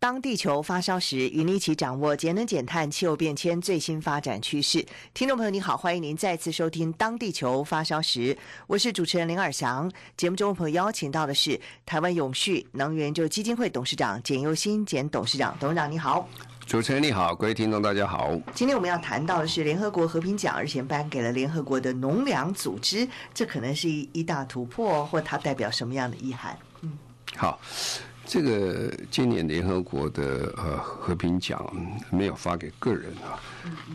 当地球发烧时，与你一起掌握节能减碳、气候变迁最新发展趋势。听众朋友，你好，欢迎您再次收听《当地球发烧时》，我是主持人林尔祥。节目中，朋友邀请到的是台湾永续能源就基金会董事长简又新简董事长。董事长你好，主持人你好，各位听众大家好。今天我们要谈到的是联合国和平奖日前颁给了联合国的农粮组织，这可能是一一大突破，或它代表什么样的意涵？嗯，好。这个今年联合国的呃和平奖没有发给个人啊，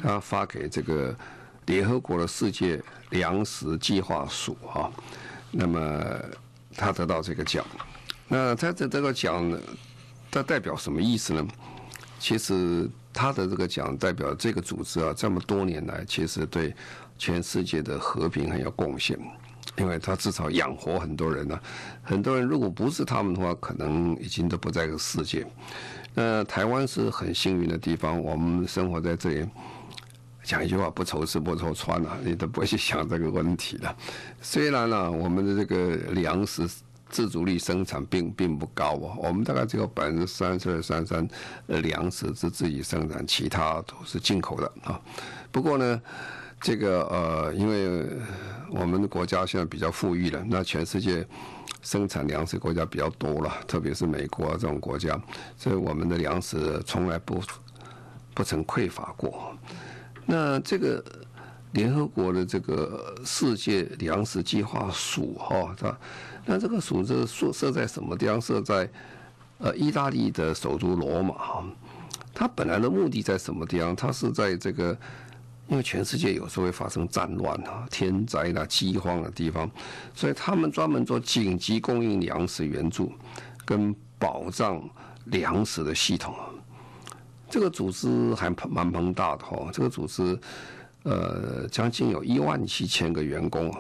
他发给这个联合国的世界粮食计划署啊。那么他得到这个奖，那他的这个奖呢，它代表什么意思呢？其实他的这个奖代表这个组织啊，这么多年来其实对全世界的和平很有贡献。因为他至少养活很多人呢、很多人如果不是他们的话，可能已经都不在这个世界。那台湾是很幸运的地方，我们生活在这里，讲一句话，不愁吃不愁穿啊，你都不会去想这个问题了。虽然呢、我们的这个粮食自主率生产并并不高啊，我们大概只有百分之三十二、三三粮食是自己生产，其他都是进口的啊。不过呢。这个呃，因为我们的国家现在比较富裕了，那全世界生产粮食国家比较多了，特别是美国这种国家，所以我们的粮食从来不不曾匮乏过。那这个联合国的这个世界粮食计划署哈，它那这个署是设设在什么地方？设在呃意大利的首都罗马。它本来的目的在什么地方？它是在这个。因为全世界有时候会发生战乱啊、天灾啊、饥荒的地方，所以他们专门做紧急供应粮食援助跟保障粮食的系统。这个组织还蛮庞大的哈，这个组织呃将近有一万七千个员工，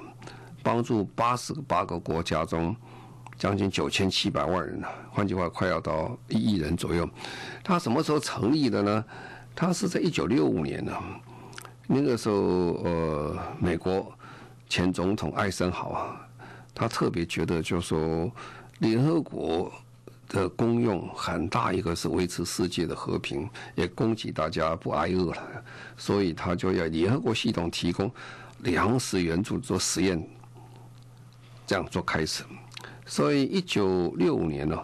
帮助八十八个国家中将近九千七百万人，换句话快要到一亿人左右。他什么时候成立的呢？他是在一九六五年呢。那个时候，呃，美国前总统艾森豪啊，他特别觉得，就说，联合国的功用很大，一个是维持世界的和平，也供给大家不挨饿了，所以他就要联合国系统提供粮食援助做实验，这样做开始。所以一九六五年呢，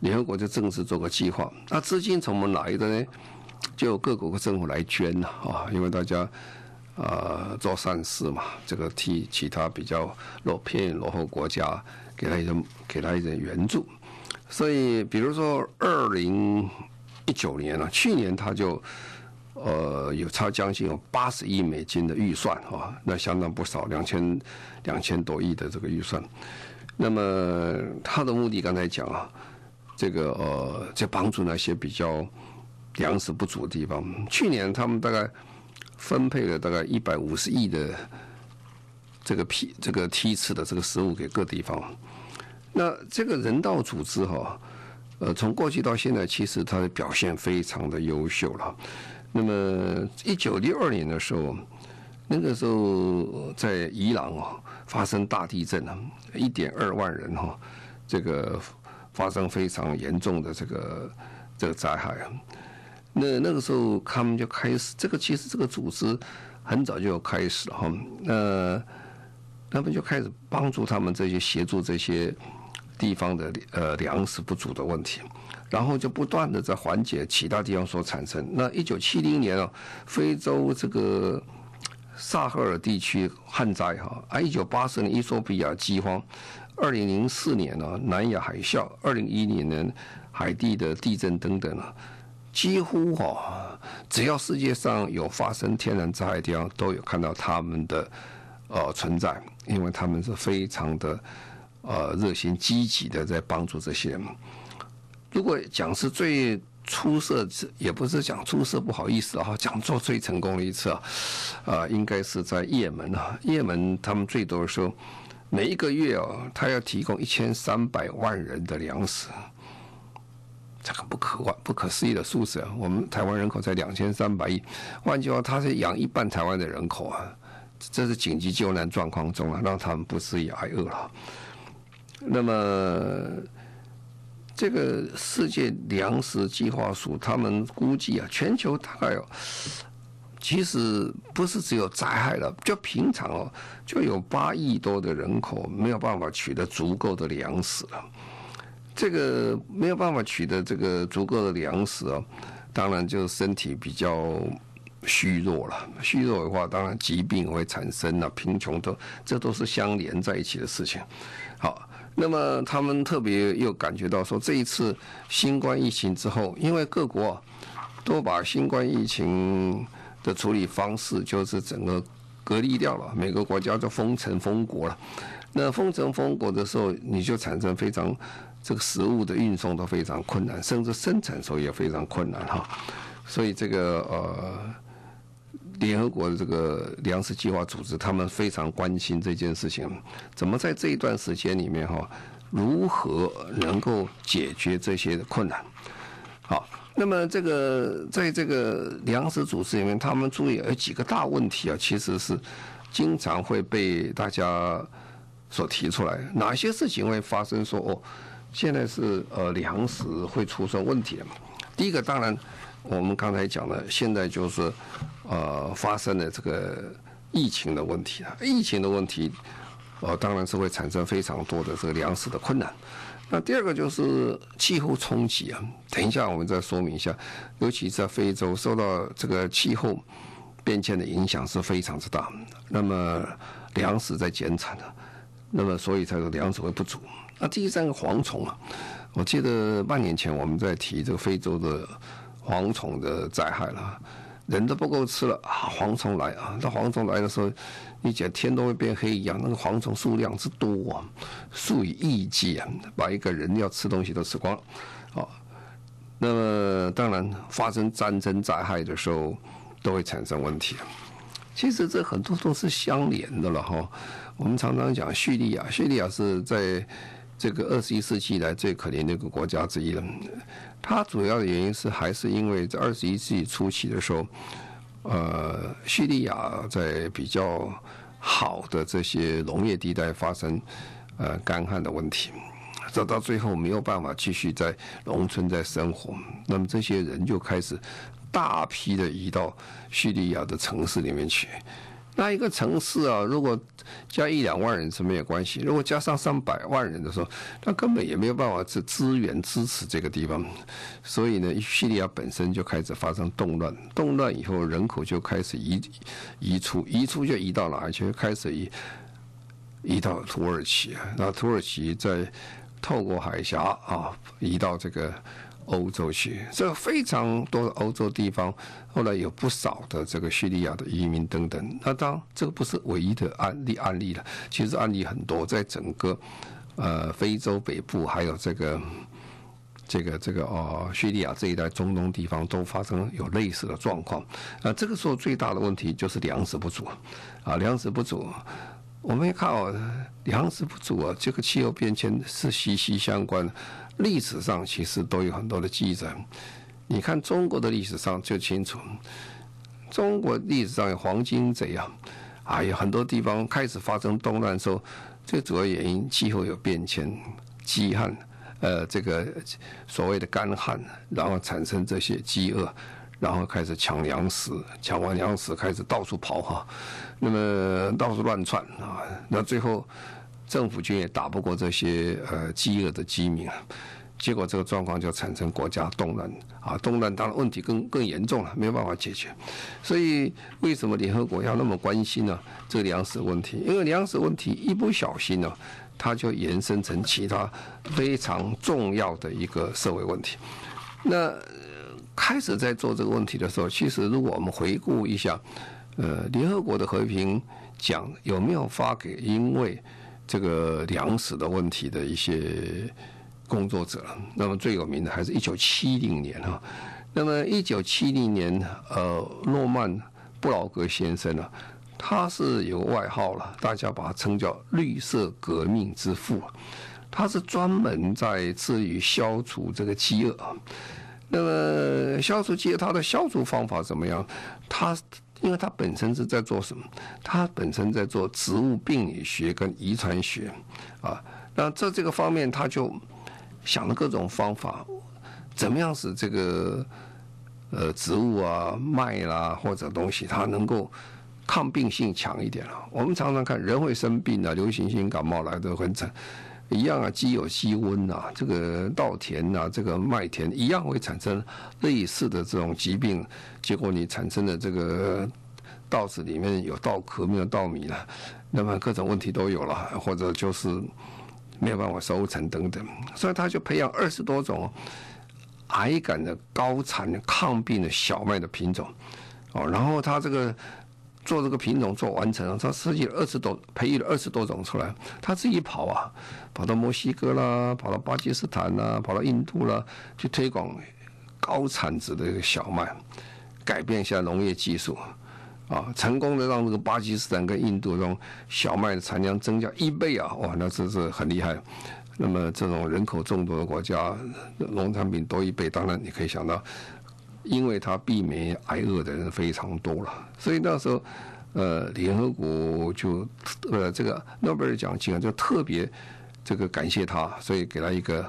联合国就正式做个计划。那资金从哪来的呢？就各国政府来捐呐啊，因为大家呃做善事嘛，这个替其他比较落偏落后国家给他一点给他一点援助，所以比如说二零一九年啊，去年他就呃有差将近有八十亿美金的预算啊，那相当不少，两千两千多亿的这个预算。那么他的目的刚才讲啊，这个呃在帮助那些比较。粮食不足的地方，去年他们大概分配了大概一百五十亿的这个批这个梯次的这个食物给各地方。那这个人道组织哈，呃，从过去到现在，其实它的表现非常的优秀了。那么一九六二年的时候，那个时候在伊朗啊发生大地震啊，一点二万人哈，这个发生非常严重的这个这个灾害啊。那那个时候，他们就开始这个，其实这个组织很早就开始了哈。那他们就开始帮助他们这些协助这些地方的呃粮食不足的问题，然后就不断的在缓解其他地方所产生。那一九七零年啊，非洲这个萨赫尔地区旱灾哈，啊一九八四年伊索比亚饥荒，二零零四年呢南亚海啸，二零一零年海地的地震等等啊。几乎哈，只要世界上有发生天然灾害的地方，都有看到他们的呃存在，因为他们是非常的呃热心积极的在帮助这些人。如果讲是最出色，也不是讲出色，不好意思啊，讲座最成功的一次啊，啊，应该是在也门啊，也门他们最多的时候，每一个月啊，他要提供一千三百万人的粮食，这个不可万不可思议的数字啊！我们台湾人口才两千三百亿，换句话，他是养一半台湾的人口啊，这是紧急救难状况中啊，让他们不至于挨饿了。那么。这个世界粮食计划署他们估计啊，全球大概有，其实不是只有灾害了，就平常哦，就有八亿多的人口没有办法取得足够的粮食了。这个没有办法取得这个足够的粮食啊，当然就身体比较虚弱了。虚弱的话，当然疾病会产生了，贫穷都这都是相连在一起的事情。好。那么他们特别又感觉到说，这一次新冠疫情之后，因为各国都把新冠疫情的处理方式就是整个隔离掉了，每个国家就封城封国了。那封城封国的时候，你就产生非常这个食物的运送都非常困难，甚至生产时候也非常困难哈。所以这个呃。联合国的这个粮食计划组织，他们非常关心这件事情，怎么在这一段时间里面哈，如何能够解决这些的困难？好，那么这个在这个粮食组织里面，他们注意有几个大问题啊，其实是经常会被大家所提出来。哪些事情会发生？说哦，现在是呃粮食会出现问题了嘛？第一个当然。我们刚才讲了，现在就是，呃，发生了这个疫情的问题啊。疫情的问题，呃，当然是会产生非常多的这个粮食的困难。那第二个就是气候冲击啊。等一下我们再说明一下，尤其在非洲受到这个气候变迁的影响是非常之大。那么粮食在减产的，那么所以才有粮食会不足。那第三个蝗虫啊，我记得半年前我们在提这个非洲的。蝗虫的灾害了，人都不够吃了啊！蝗虫来啊！那蝗虫来的时候，你讲天都会变黑一样。那个蝗虫数量之多啊，数以亿计啊，把一个人要吃东西都吃光了。好，那么当然发生战争灾害的时候，都会产生问题。其实这很多都是相连的了哈。我们常常讲叙利亚，叙利亚是在这个二十一世纪以来最可怜的一个国家之一了。它主要的原因是还是因为在二十一世纪初期的时候，呃，叙利亚在比较好的这些农业地带发生呃干旱的问题，走到最后没有办法继续在农村在生活，那么这些人就开始大批的移到叙利亚的城市里面去。那一个城市啊，如果加一两万人是没有关系，如果加上上百万人的时候，那根本也没有办法去资源支持这个地方。所以呢，叙利亚本身就开始发生动乱，动乱以后人口就开始移移出，移出就移到哪去？开始移移到土耳其，那土耳其在透过海峡啊，移到这个。欧洲去，这非常多的欧洲地方，后来有不少的这个叙利亚的移民等等。那当然，这个不是唯一的案例案例了，其实案例很多，在整个呃非洲北部，还有这个这个这个哦叙利亚这一带中东地方，都发生有类似的状况。啊，这个时候最大的问题就是粮食不足啊，粮食不足。我们看哦，粮食不足啊，这个气候变迁是息息相关的。历史上其实都有很多的记载，你看中国的历史上就清楚，中国历史上有黄金贼啊，啊有很多地方开始发生动乱的时候，最主要原因气候有变迁，饥旱，呃这个所谓的干旱，然后产生这些饥饿，然后开始抢粮食，抢完粮食开始到处跑哈，那么到处乱窜啊，那最后。政府军也打不过这些呃饥饿的饥民啊，结果这个状况就产生国家动乱啊，动乱当然问题更更严重了，没有办法解决。所以为什么联合国要那么关心呢？这个粮食问题，因为粮食问题一不小心呢，它就延伸成其他非常重要的一个社会问题。那开始在做这个问题的时候，其实如果我们回顾一下，呃，联合国的和平奖有没有发给因为这个粮食的问题的一些工作者。那么最有名的还是一九七零年哈。那么一九七零年，呃，诺曼布劳格先生呢，他是有外号了，大家把他称叫“绿色革命之父”。他是专门在致力于消除这个饥饿。那么消除饥饿，他的消除方法怎么样？他因为他本身是在做什么？他本身在做植物病理学跟遗传学啊。那在这个方面，他就想了各种方法，怎么样使这个呃植物啊、麦啦或者东西，它能够抗病性强一点啊。我们常常看人会生病啊，流行性感冒来得很惨。一样啊，鸡有鸡瘟呐，这个稻田呐，这个麦田一样会产生类似的这种疾病。结果你产生的这个稻子里面有稻壳，没有稻米了，那么各种问题都有了，或者就是没有办法收成等等。所以他就培养二十多种矮杆的高产抗病的小麦的品种，哦，然后他这个。做这个品种做完成了，他设计了二十多，培育了二十多种出来。他自己跑啊，跑到墨西哥啦，跑到巴基斯坦啦，跑到印度啦，去推广高产值的小麦，改变一下农业技术，啊，成功的让这个巴基斯坦跟印度这种小麦的产量增加一倍啊！哇，那真是很厉害。那么这种人口众多的国家，农产品多一倍，当然你可以想到。因为他避免挨饿的人非常多了，所以那时候，呃，联合国就呃这个诺贝尔奖金啊，就特别这个感谢他，所以给他一个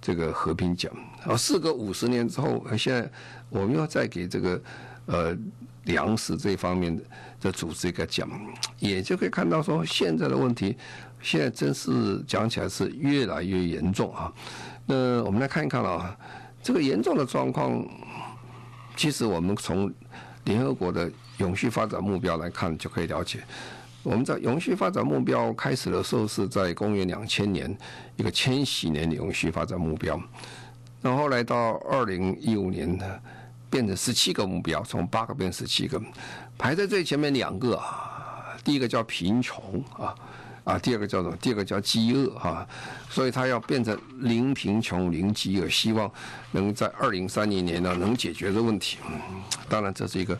这个和平奖。啊，事隔五十年之后，现在我们要再给这个呃粮食这方面的的组织一个奖，也就可以看到说，现在的问题现在真是讲起来是越来越严重啊。那我们来看一看啊，这个严重的状况。其实我们从联合国的永续发展目标来看，就可以了解，我们在永续发展目标开始的时候是在公元两千年，一个千禧年的永续发展目标，然后来到二零一五年呢，变成十七个目标，从八个变十七个，排在最前面两个啊，第一个叫贫穷啊。啊，第二个叫做第二个叫饥饿哈，所以他要变成零贫穷、零饥饿，希望能在二零三零年呢能解决这问题。当然，这是一个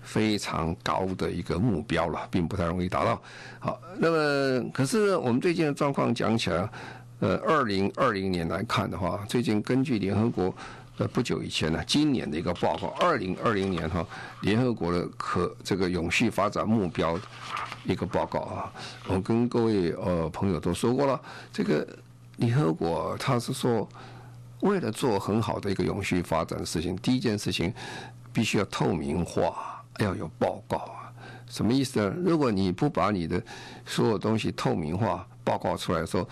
非常高的一个目标了，并不太容易达到。好，那么可是我们最近的状况讲起来，呃，二零二零年来看的话，最近根据联合国呃不久以前呢，今年的一个报告，二零二零年哈，联合国的可这个永续发展目标。一个报告啊，我跟各位呃朋友都说过了，这个联合国他是说，为了做很好的一个永续发展的事情，第一件事情必须要透明化，要有报告啊。什么意思呢？如果你不把你的所有东西透明化报告出来的时候，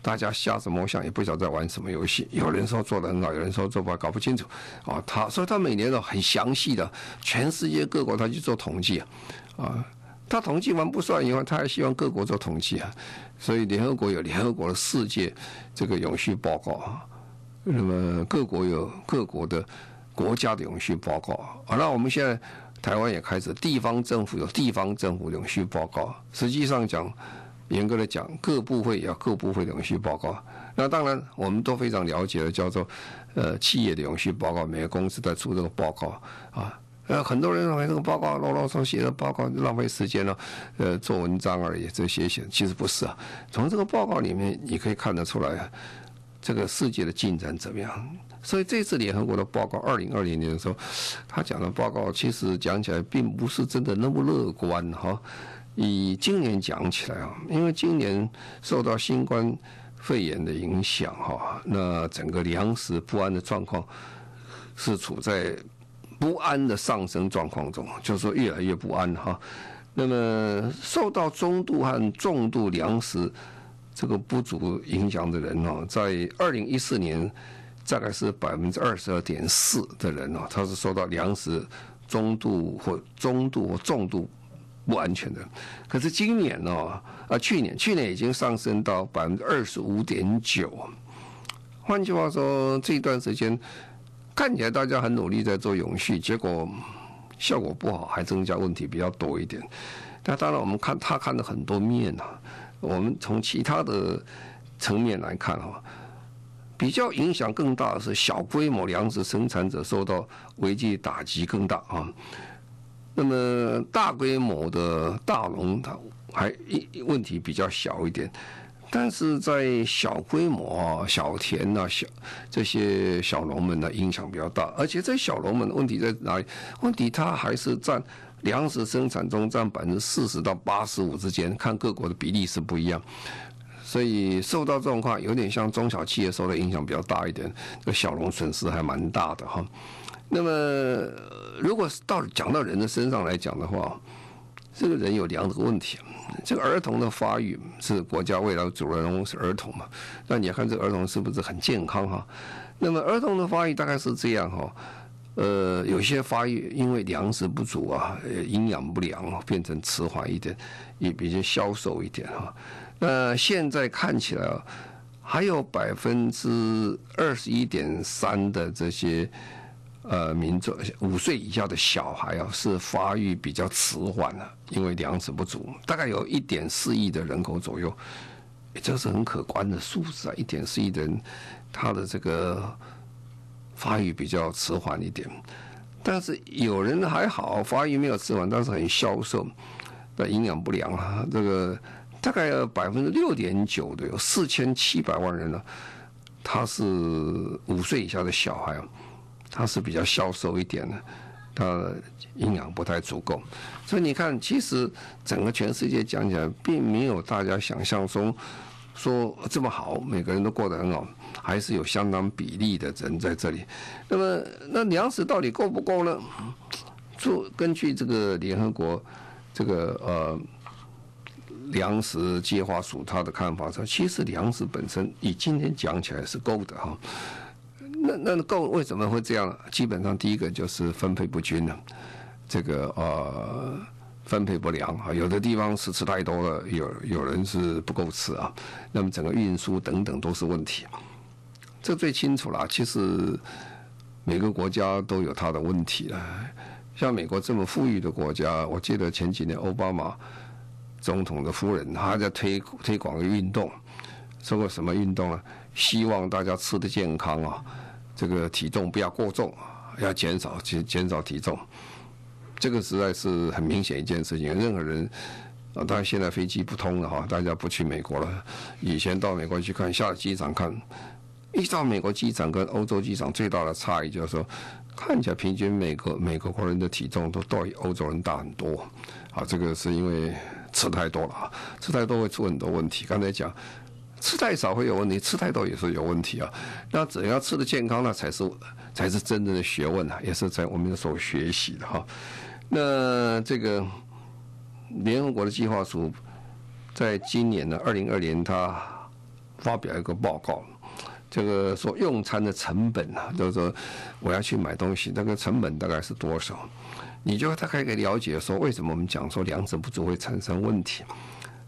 大家瞎子摸象，也不晓得在玩什么游戏。有人说做得很好，有人说做不好，搞不清楚啊。他所以他每年都很详细的，全世界各国他去做统计啊，啊。他统计完不算以外，他还希望各国做统计啊，所以联合国有联合国的世界这个永续报告啊，那么各国有各国的国家的永续报告啊。那我们现在台湾也开始，地方政府有地方政府永续报告。实际上讲，严格的讲，各部会要各部会的永续报告。那当然，我们都非常了解的，叫做呃企业的永续报告，每个公司在出这个报告啊。呃，很多人认为这个报告啰啰嗦写的报告浪费时间了，呃，做文章而已，这写写其实不是啊。从这个报告里面，你可以看得出来，这个世界的进展怎么样。所以这次联合国的报告，二零二零年的时候，他讲的报告其实讲起来并不是真的那么乐观哈。以今年讲起来啊，因为今年受到新冠肺炎的影响哈，那整个粮食不安的状况是处在。不安的上升状况中，就是说越来越不安哈。那么受到中度和重度粮食这个不足影响的人哦，在二零一四年大概是百分之二十二点四的人哦，他是受到粮食中度或中度或重度不安全的。可是今年呢，啊去年去年已经上升到百分之二十五点九。换句话说，这一段时间。看起来大家很努力在做永续，结果效果不好，还增加问题比较多一点。那当然，我们看他看了很多面啊。我们从其他的层面来看哈，比较影响更大的是小规模粮食生产者受到危机打击更大啊。那么大规模的大龙，它还问题比较小一点，但是在小规模啊、小田啊、小这些小龙们呢影响比较大，而且这小龙们的问题在哪里？问题它还是占粮食生产中占百分之四十到八十五之间，看各国的比例是不一样。所以受到这种话，有点像中小企业受的影响比较大一点，这小农损失还蛮大的哈。那么，如果到讲到人的身上来讲的话，这个人有两个问题。这个儿童的发育是国家未来主人翁是儿童嘛？那你看这个儿童是不是很健康哈？那么儿童的发育大概是这样哈，呃，有些发育因为粮食不足啊，营养不良，变成迟缓一点，也比较消瘦一点哈。那现在看起来啊，还有百分之二十一点三的这些呃民众五岁以下的小孩啊，是发育比较迟缓的，因为粮食不足。大概有一点四亿的人口左右，这是很可观的数字啊！一点四亿人，他的这个发育比较迟缓一点。但是有人还好，发育没有迟缓，但是很消瘦，那营养不良啊，这个。大概有百分之六点九的有四千七百万人呢，他是五岁以下的小孩啊，它是比较消瘦一点的，它营养不太足够，所以你看，其实整个全世界讲起来，并没有大家想象中说这么好，每个人都过得很好，还是有相当比例的人在这里。那么，那粮食到底够不够呢？就根据这个联合国这个呃。粮食计划署他的看法说，其实粮食本身以今天讲起来是够的哈。那那够为什么会这样？基本上第一个就是分配不均了，这个呃分配不良啊，有的地方是吃太多了，有有人是不够吃啊。那么整个运输等等都是问题，这最清楚了。其实每个国家都有它的问题了。像美国这么富裕的国家，我记得前几年奥巴马。总统的夫人，他在推推广运动，说过什么运动呢？希望大家吃得健康啊，这个体重不要过重，要减少减减少体重。这个实在是很明显一件事情。任何人啊，当然现在飞机不通了哈，大家不去美国了。以前到美国去看，下机场看，一到美国机场跟欧洲机场最大的差异就是说，看起来平均美国美国国人的体重都都比欧洲人大很多。啊，这个是因为。吃太多了啊，吃太多会出很多问题。刚才讲，吃太少会有问题，吃太多也是有问题啊。那只要吃的健康，呢才是才是真正的学问啊，也是在我们所学习的哈。那这个联合国的计划署在今年的二零二年，他发表一个报告，这个说用餐的成本啊，就是说我要去买东西，那个成本大概是多少？你就大概可以了解说，为什么我们讲说粮食不足会产生问题？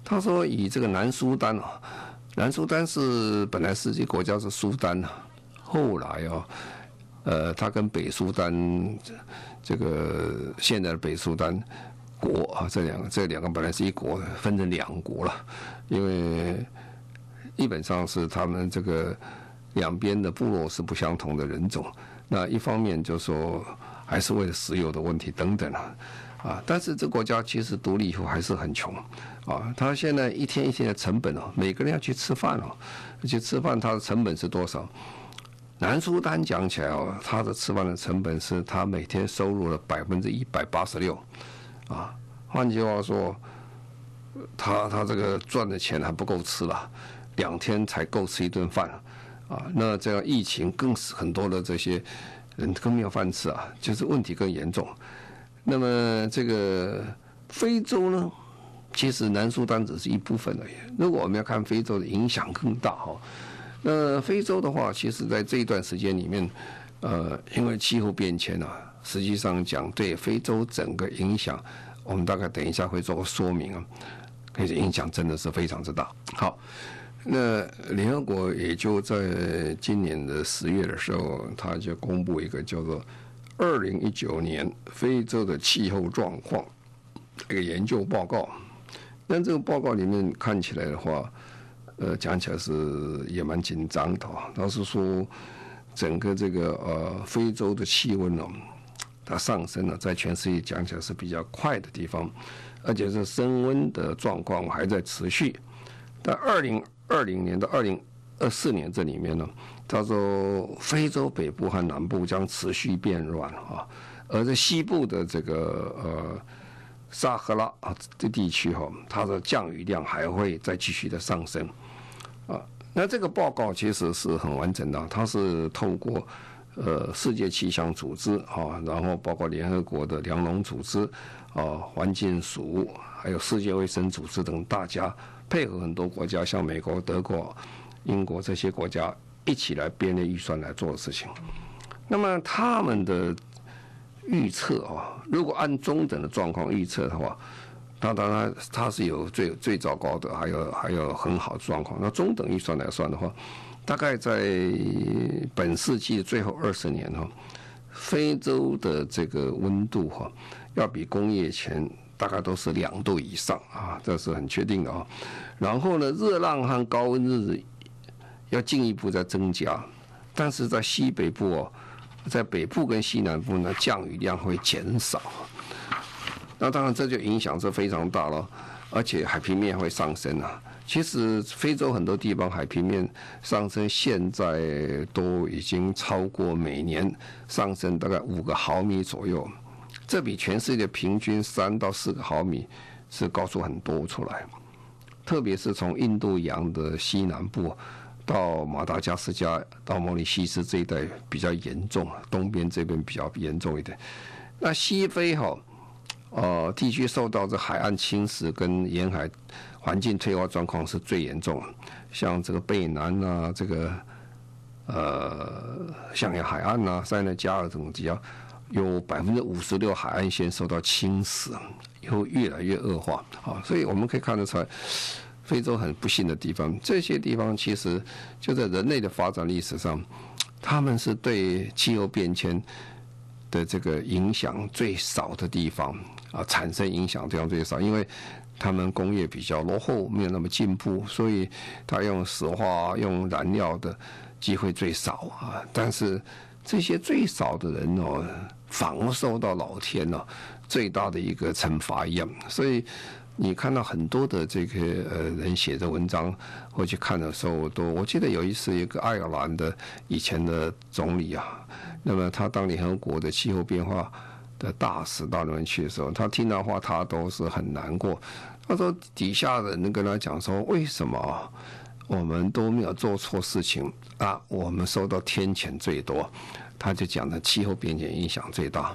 他说以这个南苏丹啊，南苏丹是本来是这国家是苏丹啊，后来啊，呃，他跟北苏丹这个现在的北苏丹国啊，这两个这两个本来是一国，分成两国了，因为基本上是他们这个两边的部落是不相同的人种，那一方面就说。还是为了石油的问题等等啊，啊！但是这国家其实独立以后还是很穷，啊！他现在一天一天的成本哦，每个人要去吃饭哦，去吃饭，他的成本是多少？南苏丹讲起来哦，他的吃饭的成本是他每天收入的百分之一百八十六，啊！换句话说，他他这个赚的钱还不够吃了，两天才够吃一顿饭，啊！那这样疫情更是很多的这些。人更没有饭吃啊，就是问题更严重。那么这个非洲呢，其实南苏丹只是一部分而已。如果我们要看非洲的影响更大哈，那非洲的话，其实在这一段时间里面，呃，因为气候变迁啊，实际上讲对非洲整个影响，我们大概等一下会做个说明啊，可以影响真的是非常之大。好。那联合国也就在今年的十月的时候，他就公布一个叫做《二零一九年非洲的气候状况》一个研究报告。那这个报告里面看起来的话，呃，讲起来是也蛮紧张的啊。老实说，整个这个呃非洲的气温呢，它上升了，在全世界讲起来是比较快的地方，而且是升温的状况还在持续。在二零二零年到二零二四年这里面呢，他说非洲北部和南部将持续变暖啊，而在西部的这个呃。撒哈拉啊，这地区哈，它的降雨量还会再继续的上升，啊，那这个报告其实是很完整的，它是透过呃世界气象组织啊，然后包括联合国的粮农组织啊、环境署，还有世界卫生组织等大家配合很多国家，像美国、德国、英国这些国家一起来编列预算来做的事情。那么他们的。预测啊，如果按中等的状况预测的话，那当然它是有最最糟糕的，还有还有很好的状况。那中等预算来算的话，大概在本世纪最后二十年哈，非洲的这个温度哈，要比工业前大概都是两度以上啊，这是很确定的啊。然后呢，热浪和高温日要进一步在增加，但是在西北部哦。在北部跟西南部呢，降雨量会减少，那当然这就影响是非常大了，而且海平面会上升啊。其实非洲很多地方海平面上升，现在都已经超过每年上升大概五个毫米左右，这比全世界平均三到四个毫米是高出很多出来，特别是从印度洋的西南部。到马达加斯加、到毛里西斯这一带比较严重，东边这边比较严重一点。那西非哈，呃，地区受到这海岸侵蚀跟沿海环境退化状况是最严重。像这个贝南啊，这个呃，象牙海岸啊，塞内加尔等地啊，有百分之五十六海岸线受到侵蚀，以后越来越恶化啊。所以我们可以看得出来。非洲很不幸的地方，这些地方其实就在人类的发展历史上，他们是对气候变迁的这个影响最少的地方啊，产生影响的地方最少，因为他们工业比较落后，没有那么进步，所以他用石化、用燃料的机会最少啊。但是这些最少的人哦，反而受到老天哦最大的一个惩罚一样，所以。你看到很多的这个呃人写的文章，或去看的时候，都我记得有一次一个爱尔兰的以前的总理啊，那么他当联合国的气候变化的大使到那边去的时候，他听到话他都是很难过。他说底下的人跟他讲说，为什么我们都没有做错事情啊？我们受到天谴最多，他就讲的气候变迁影响最大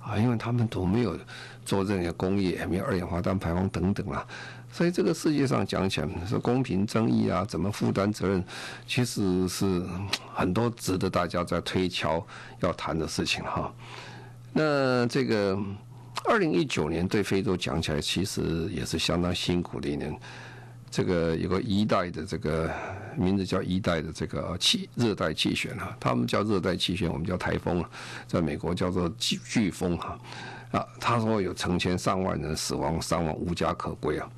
啊，因为他们都没有。做这些工业，没有二氧化碳排放等等啦，所以这个世界上讲起来是公平正义啊，怎么负担责任，其实是很多值得大家在推敲要谈的事情哈。那这个二零一九年对非洲讲起来，其实也是相当辛苦的一年。这个有个一代的这个名字叫一代的这个气热带气旋啊，他们叫热带气旋，我们叫台风啊，在美国叫做飓飓风哈。啊，啊他说有成千上万人死亡，伤亡无家可归啊！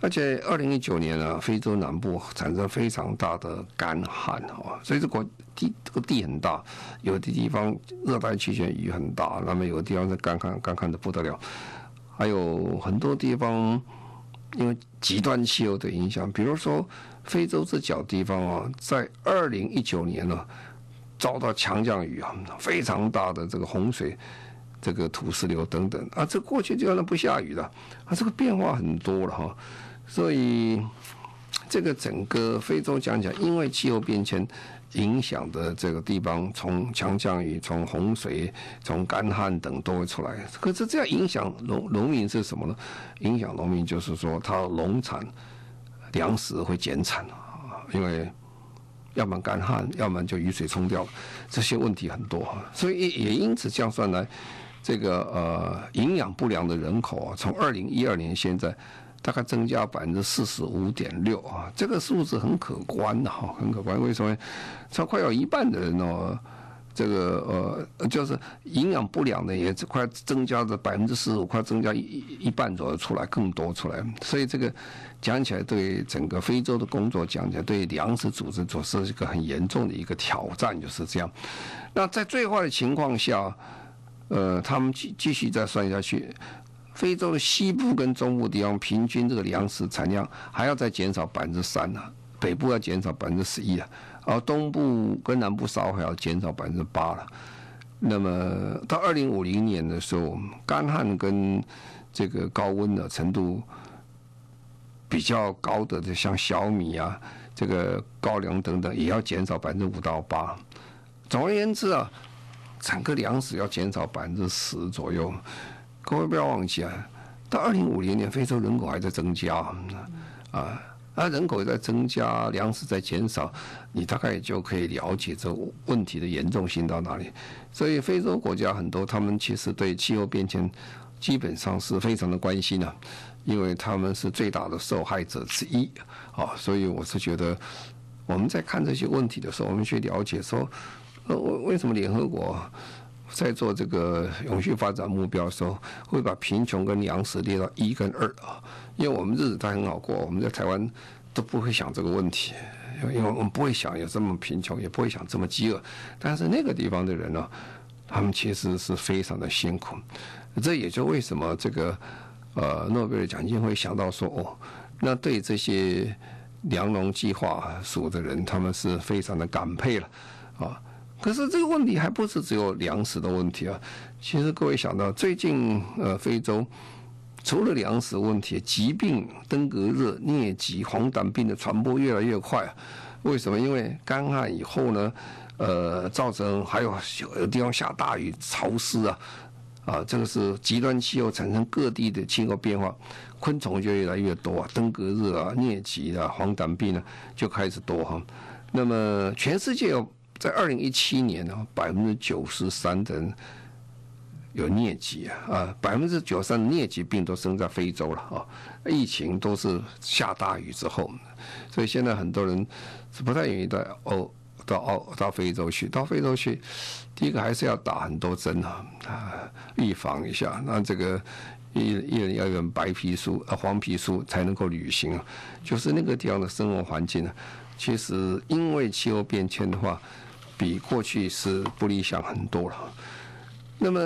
而且二零一九年呢，非洲南部产生非常大的干旱啊，所以这个地这个地很大，有的地方热带气旋雨很大，那么有的地方是干旱干旱的不得了，还有很多地方因为极端气候的影响，比如说非洲这角地方啊，在二零一九年呢，遭到强降雨啊，非常大的这个洪水。这个土石流等等啊，这过去就那不下雨了，啊，这个变化很多了哈，所以这个整个非洲讲讲，因为气候变迁影响的这个地方，从强降雨、从洪水、从干旱等都会出来。可是这样影响农农民是什么呢？影响农民就是说，他农产粮食会减产啊，因为要么干旱，要么就雨水冲掉，这些问题很多，所以也因此这样算来。这个呃营养不良的人口啊，从二零一二年现在大概增加百分之四十五点六啊，这个数字很可观的哈，很可观。为什么？超快有一半的人哦，这个呃，就是营养不良的也快增加的百分之四十五，快增加一一半左右出来，更多出来。所以这个讲起来，对整个非洲的工作讲起来，对粮食组织总是一个很严重的一个挑战，就是这样。那在最坏的情况下，呃，他们继继续再算下去，非洲的西部跟中部地方平均这个粮食产量还要再减少百分之三呢，北部要减少百分之十一啊。而东部跟南部稍微还要减少百分之八了。那么到二零五零年的时候，干旱跟这个高温的程度比较高的，就像小米啊、这个高粱等等，也要减少百分之五到八。总而言之啊，整个粮食要减少百分之十左右。各位不要忘记啊，到二零五零年，非洲人口还在增加啊。啊，人口在增加，粮食在减少，你大概就可以了解这问题的严重性到哪里。所以，非洲国家很多，他们其实对气候变迁基本上是非常的关心的，因为他们是最大的受害者之一。啊，所以我是觉得，我们在看这些问题的时候，我们去了解说，呃，为为什么联合国在做这个永续发展目标的时候，会把贫穷跟粮食列到一跟二啊？因为我们日子都很好过，我们在台湾都不会想这个问题，因为我们不会想有这么贫穷，也不会想这么饥饿。但是那个地方的人呢，他们其实是非常的辛苦。这也就为什么这个呃诺贝尔奖金会想到说哦，那对这些粮农计划署的人，他们是非常的感佩了啊。可是这个问题还不是只有粮食的问题啊。其实各位想到最近呃非洲。除了粮食问题，疾病、登革热、疟疾、黄疸病的传播越来越快啊。为什么？因为干旱以后呢，呃，造成还有有地方下大雨、潮湿啊，啊，这个是极端气候产生各地的气候变化，昆虫就越来越多啊，登革热啊、疟疾啊、黄疸病呢就开始多哈。那么全世界有在二零一七年呢，百分之九十三的人。有疟疾啊，啊，百分之九十三的疟疾病都生在非洲了啊，疫情都是下大雨之后，所以现在很多人是不太愿意到欧到欧到非洲去，到非洲去，第一个还是要打很多针啊，啊，预防一下。那这个一一人要用白皮书啊黄皮书才能够旅行啊，就是那个地方的生活环境呢，其实因为气候变迁的话，比过去是不理想很多了。那么，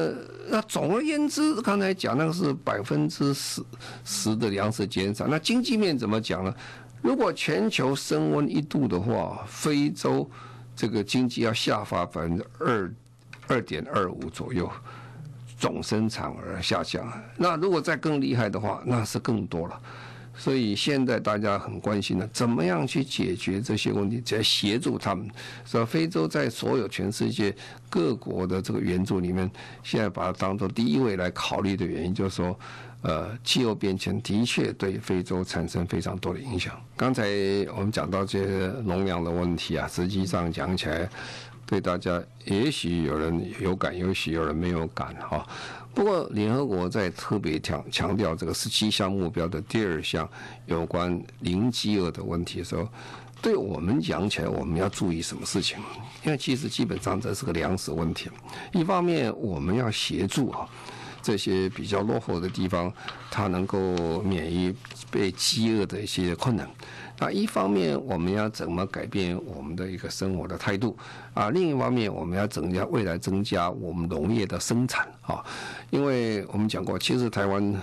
那总而言之，刚才讲那个是百分之十十的粮食减少。那经济面怎么讲呢？如果全球升温一度的话，非洲这个经济要下滑百分之二二点二五左右，总生产额下降。那如果再更厉害的话，那是更多了。所以现在大家很关心的，怎么样去解决这些问题，再协助他们。所以非洲在所有全世界各国的这个援助里面，现在把它当做第一位来考虑的原因，就是说，呃，气候变迁的确对非洲产生非常多的影响。刚才我们讲到这些农粮的问题啊，实际上讲起来，对大家也许有人有感，也许有人没有感哈。不过，联合国在特别强强调这个十七项目标的第二项有关零饥饿的问题的时候，对我们讲起来，我们要注意什么事情？因为其实基本上这是个粮食问题。一方面，我们要协助啊这些比较落后的地方，它能够免于被饥饿的一些困难。那一方面，我们要怎么改变我们的一个生活的态度啊？另一方面，我们要增加未来增加我们农业的生产啊。因为我们讲过，其实台湾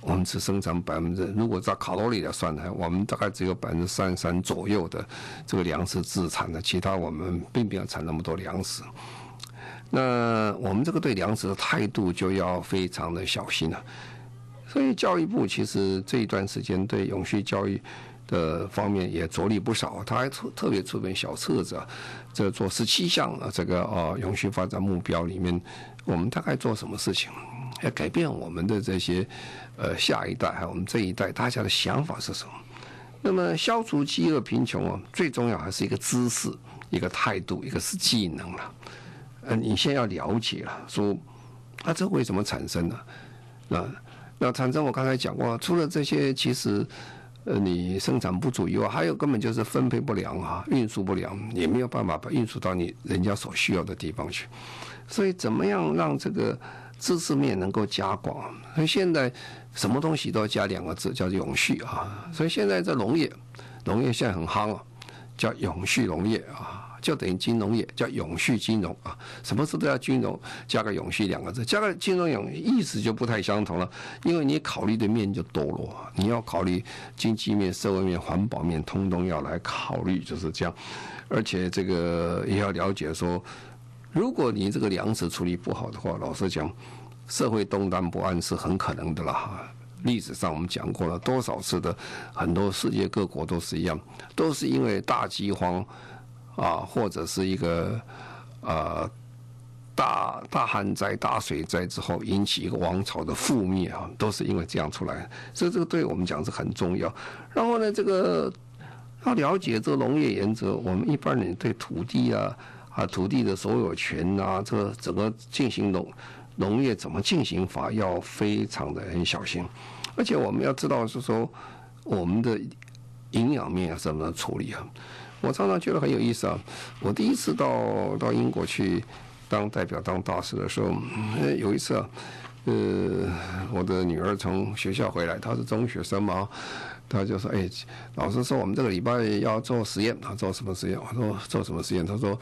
我们只生产百分之，如果照卡路里来算呢，我们大概只有百分之三十三左右的这个粮食自产的，其他我们并没有产那么多粮食。那我们这个对粮食的态度就要非常的小心了。所以教育部其实这一段时间对永续教育。的方面也着力不少，他还特特别出本小册子，这做十七项啊，这个啊永续发展目标里面，我们大概做什么事情，要改变我们的这些呃下一代还有我们这一代大家的想法是什么？那么消除饥饿贫穷啊，最重要还是一个知识、一个态度、一个是技能了。呃，你先要了解了，说啊，这为什么产生呢？那那产生我刚才讲过，除了这些，其实。呃，你生产不足以外，还有根本就是分配不良啊，运输不良，也没有办法把运输到你人家所需要的地方去。所以，怎么样让这个知识面能够加广？所以现在什么东西都要加两个字，叫永续啊。所以现在这农业，农业现在很夯啊，叫永续农业啊。就等于金融业叫永续金融啊，什么事都要金融加个永续两个字，加个金融永意思就不太相同了，因为你考虑的面就多了，你要考虑经济面、社会面、环保面，通通要来考虑，就是这样。而且这个也要了解说，如果你这个粮食处理不好的话，老实讲，社会动荡不安是很可能的啦。历史上我们讲过了多少次的，很多世界各国都是一样，都是因为大饥荒。啊，或者是一个呃大大旱灾、大水灾之后引起一个王朝的覆灭啊，都是因为这样出来，所以这个对我们讲是很重要。然后呢，这个要了解这个农业原则，我们一般人对土地啊啊土地的所有权啊，这个整个进行农农业怎么进行法，要非常的很小心。而且我们要知道是说我们的营养面要怎么处理啊？我常常觉得很有意思啊！我第一次到到英国去当代表、当大使的时候，有一次啊，呃，我的女儿从学校回来，她是中学生嘛，她就说：“哎，老师说我们这个礼拜要做实验，她做什么实验？”我说：“做什么实验？”她说：“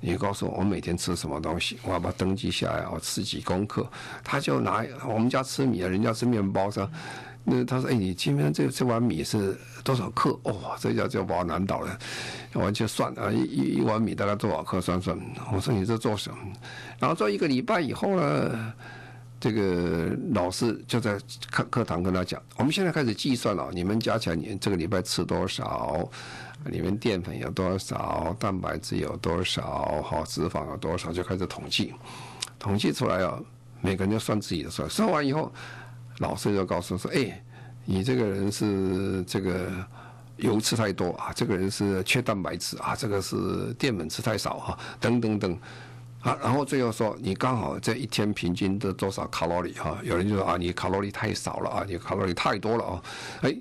你告诉我，我每天吃什么东西，我要把它登记下来，我吃几公克。”她就拿我们家吃米啊，人家吃面包是吧？那他说：“哎，你今天这这碗米是多少克？哦，这下就把我难倒了。完全算啊，一一碗米大概多少克？算算。我说你这做什么？然后做一个礼拜以后呢，这个老师就在课课堂跟他讲：我们现在开始计算了，你们加起来你这个礼拜吃多少？里面淀粉有多少？蛋白质有多少？好，脂肪有多少？就开始统计，统计出来啊，每个人就算自己的算。算完以后。”老师就告诉说：“哎，你这个人是这个油吃太多啊，这个人是缺蛋白质啊，这个是淀粉吃太少啊，等等等，啊，然后最后说你刚好这一天平均的多少卡路里哈？有人就说啊，你卡路里太少了啊，你卡路里太多了啊，哎，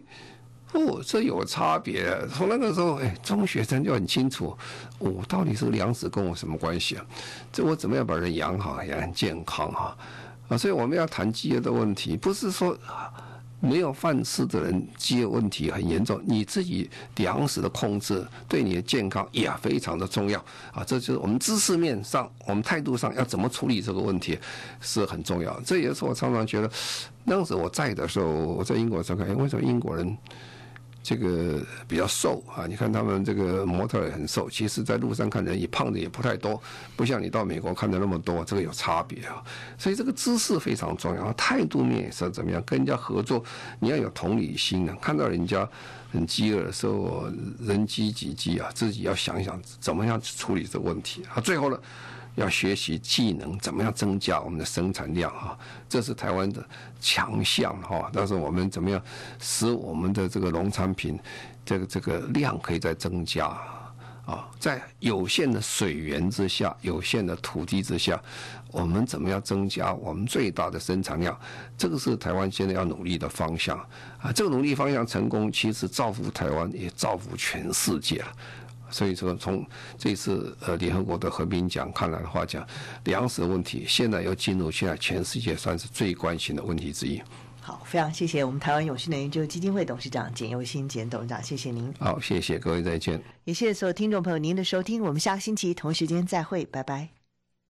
哦，这有差别。从那个时候，哎，中学生就很清楚，哦，到底是粮食跟我什么关系啊？这我怎么样把人养好，也很健康啊？”啊，所以我们要谈饥饿的问题，不是说没有饭吃的人饥饿问题很严重，你自己粮食的控制对你的健康也非常的重要啊。这就是我们知识面上，我们态度上要怎么处理这个问题是很重要。这也是我常常觉得，当时我在的时候，我在英国时候看，为什么英国人？这个比较瘦啊，你看他们这个模特也很瘦，其实在路上看人也胖的也不太多，不像你到美国看的那么多，这个有差别啊。所以这个姿势非常重要，态度面也是怎么样，跟人家合作你要有同理心啊，看到人家很饥饿的时候，人饥己饥啊，自己要想一想怎么样处理这个问题啊。最后呢。要学习技能，怎么样增加我们的生产量啊？这是台湾的强项哈。但是我们怎么样使我们的这个农产品，这个这个量可以再增加啊？在有限的水源之下，有限的土地之下，我们怎么样增加我们最大的生产量？这个是台湾现在要努力的方向啊。这个努力方向成功，其实造福台湾，也造福全世界了。所以说，从这次呃联合国的和平奖看来的话，讲粮食的问题，现在又进入现在全世界算是最关心的问题之一。好，非常谢谢我们台湾永续能源研究基金会董事长简又新简董事长，谢谢您。好，谢谢各位，再见。也谢谢所有听众朋友您的收听，我们下个星期同时间再会，拜拜。